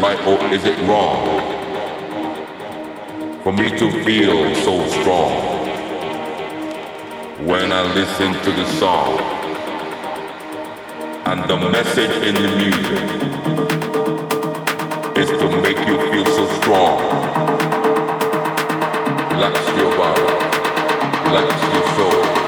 right or is it wrong for me to feel so strong when I listen to the song and the message in the music is to make you feel so strong. Relax your body, relax your soul.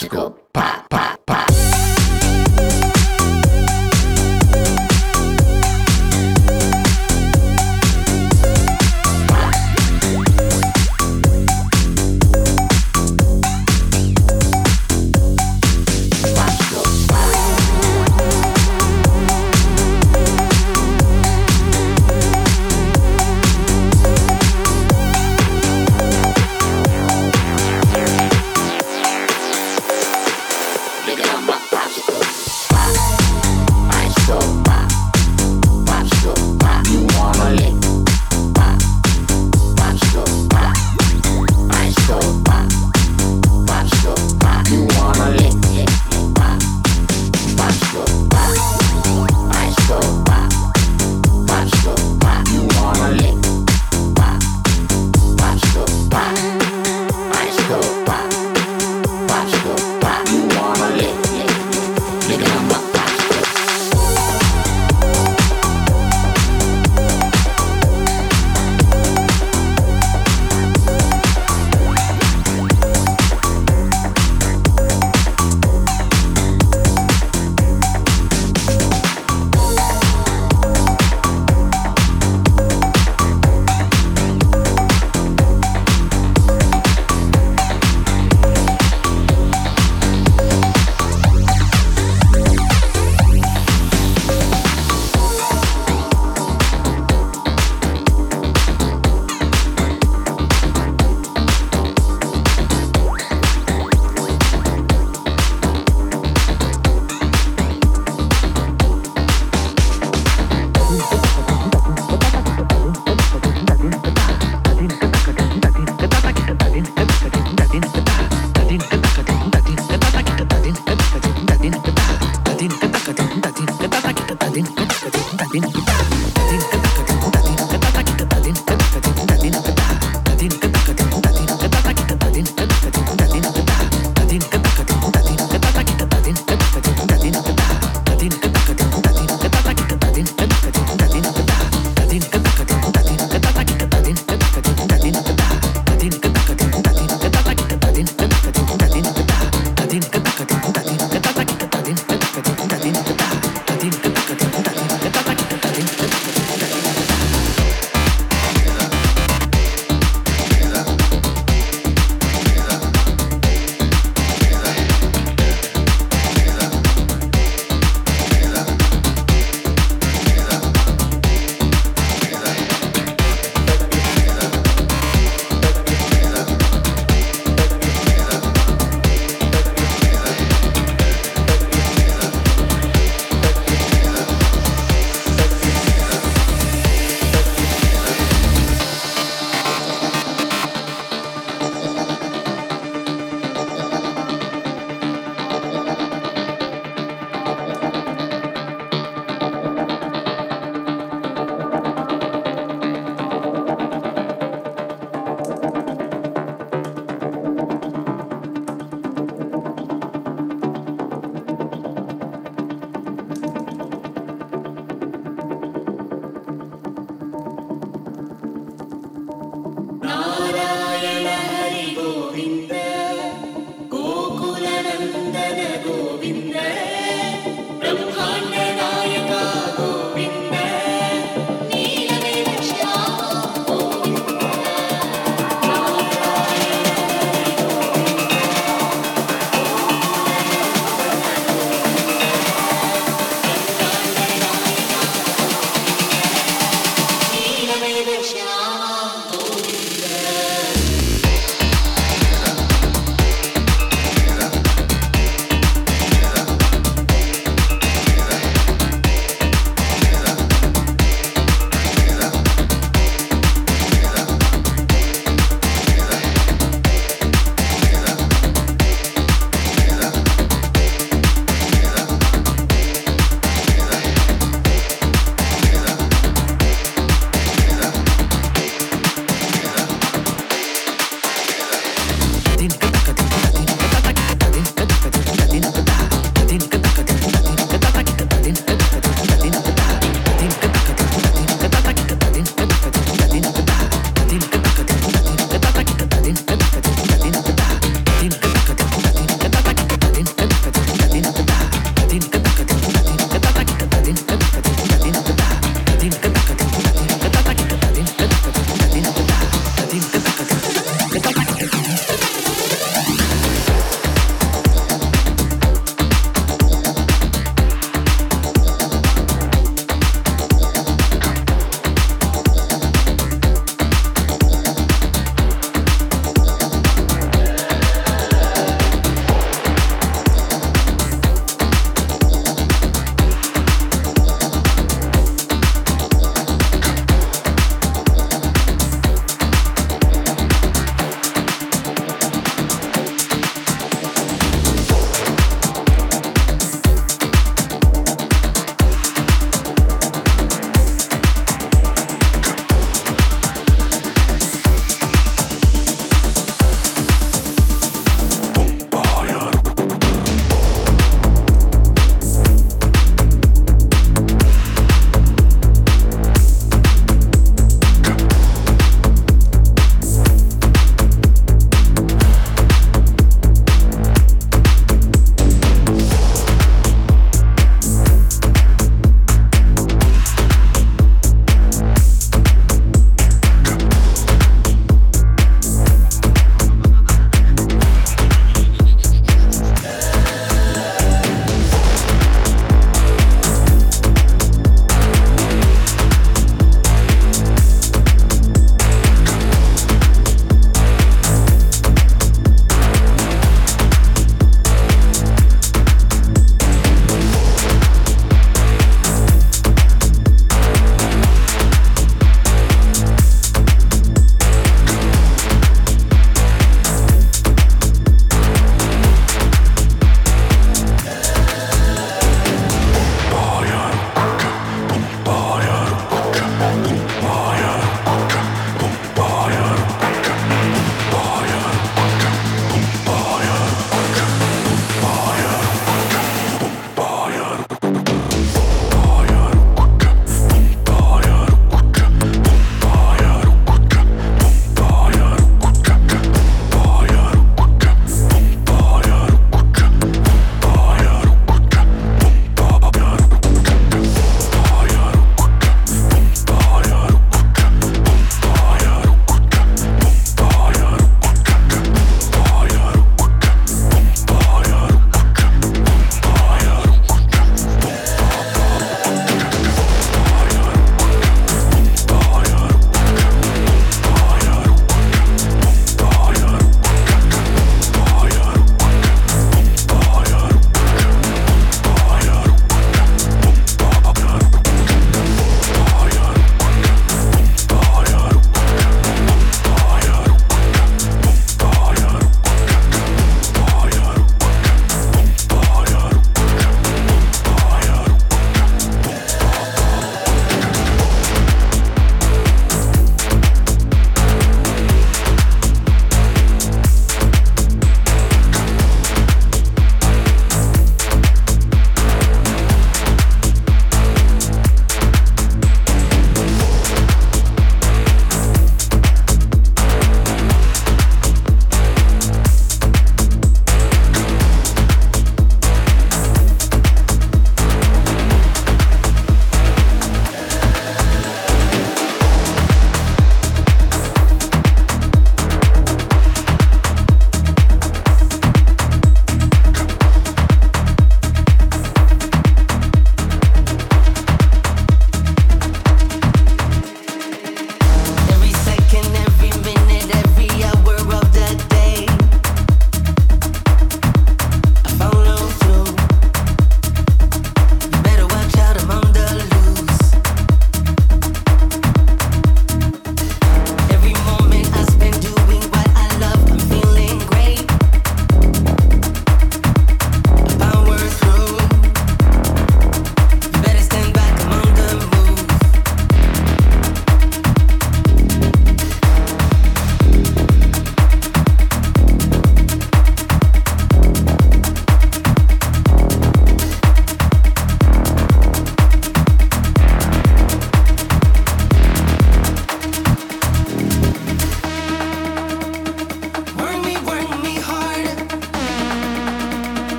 magical pop.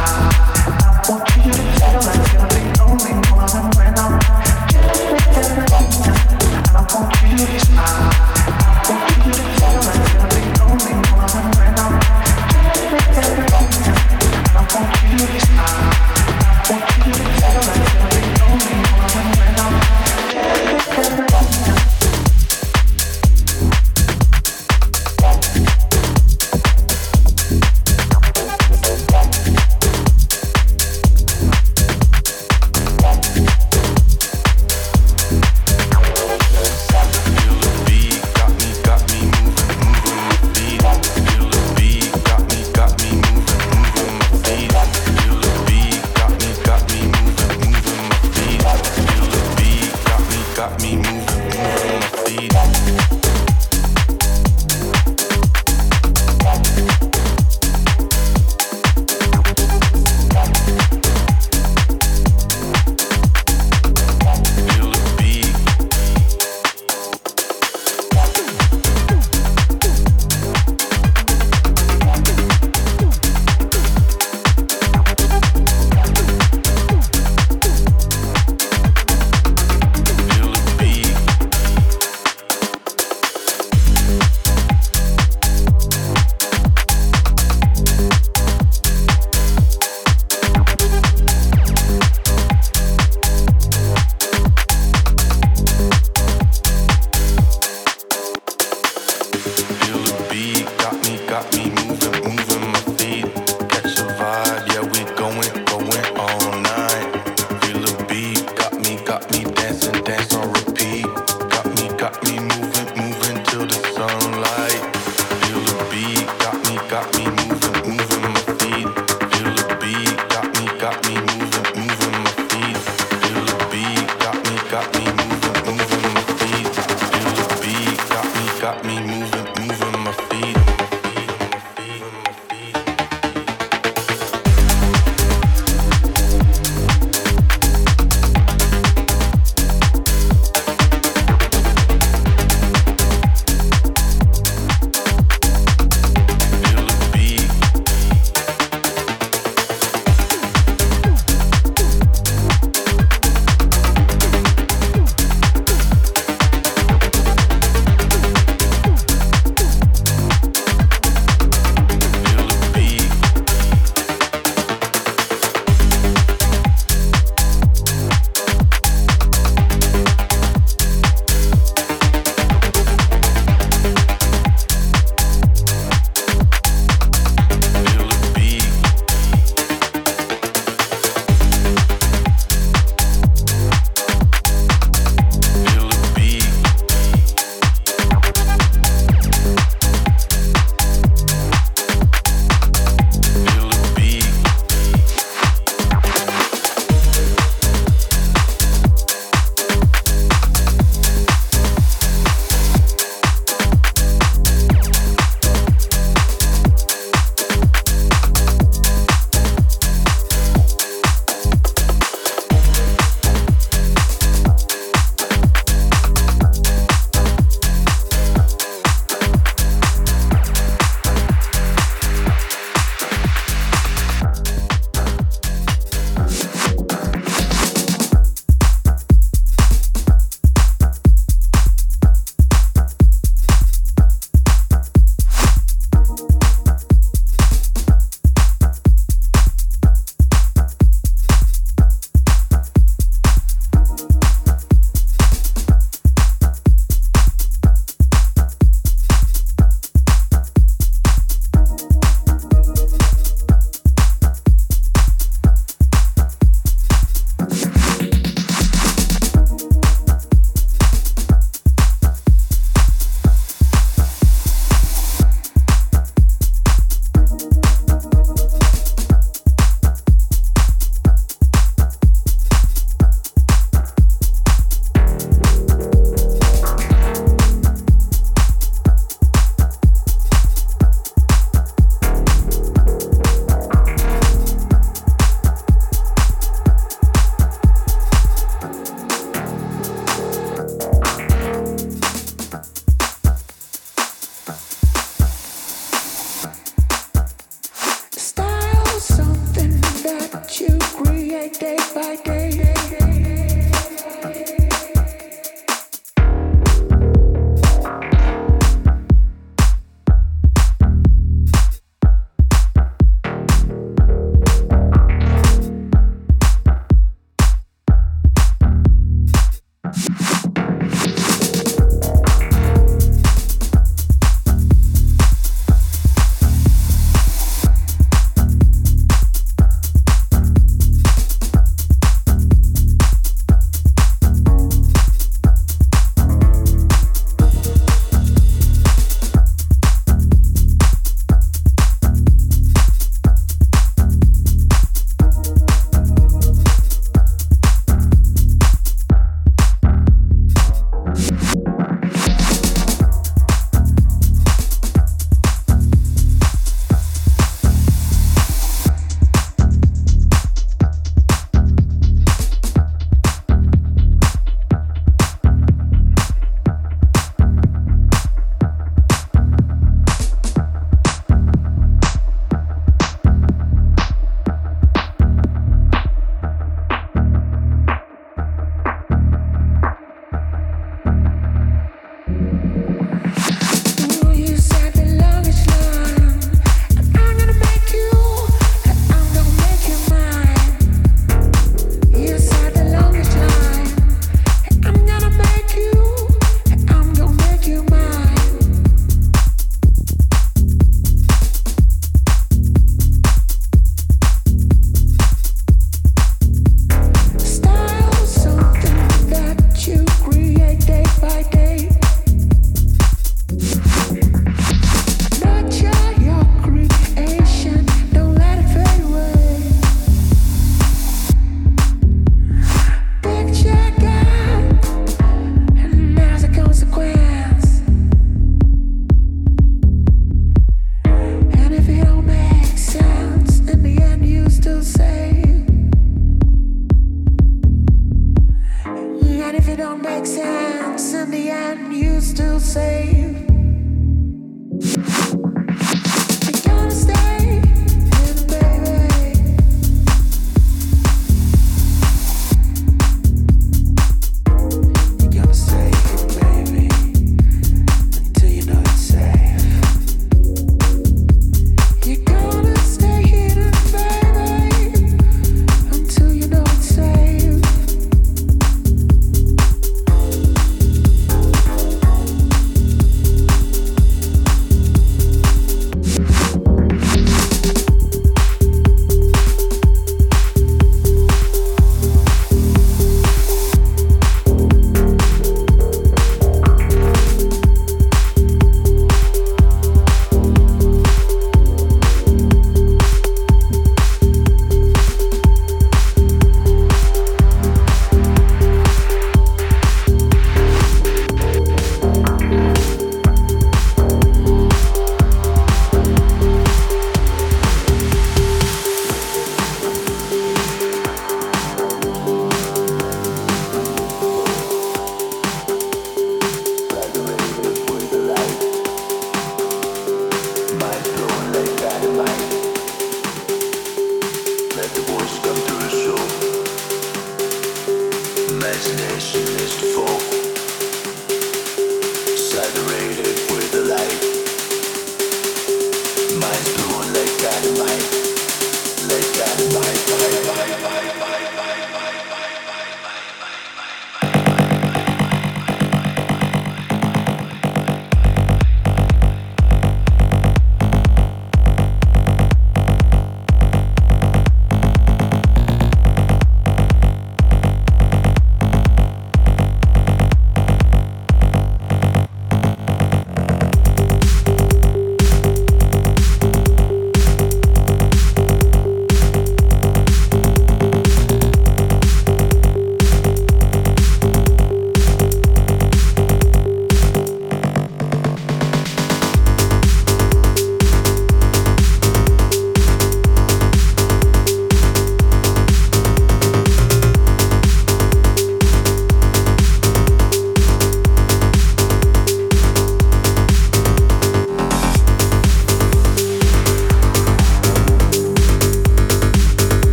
I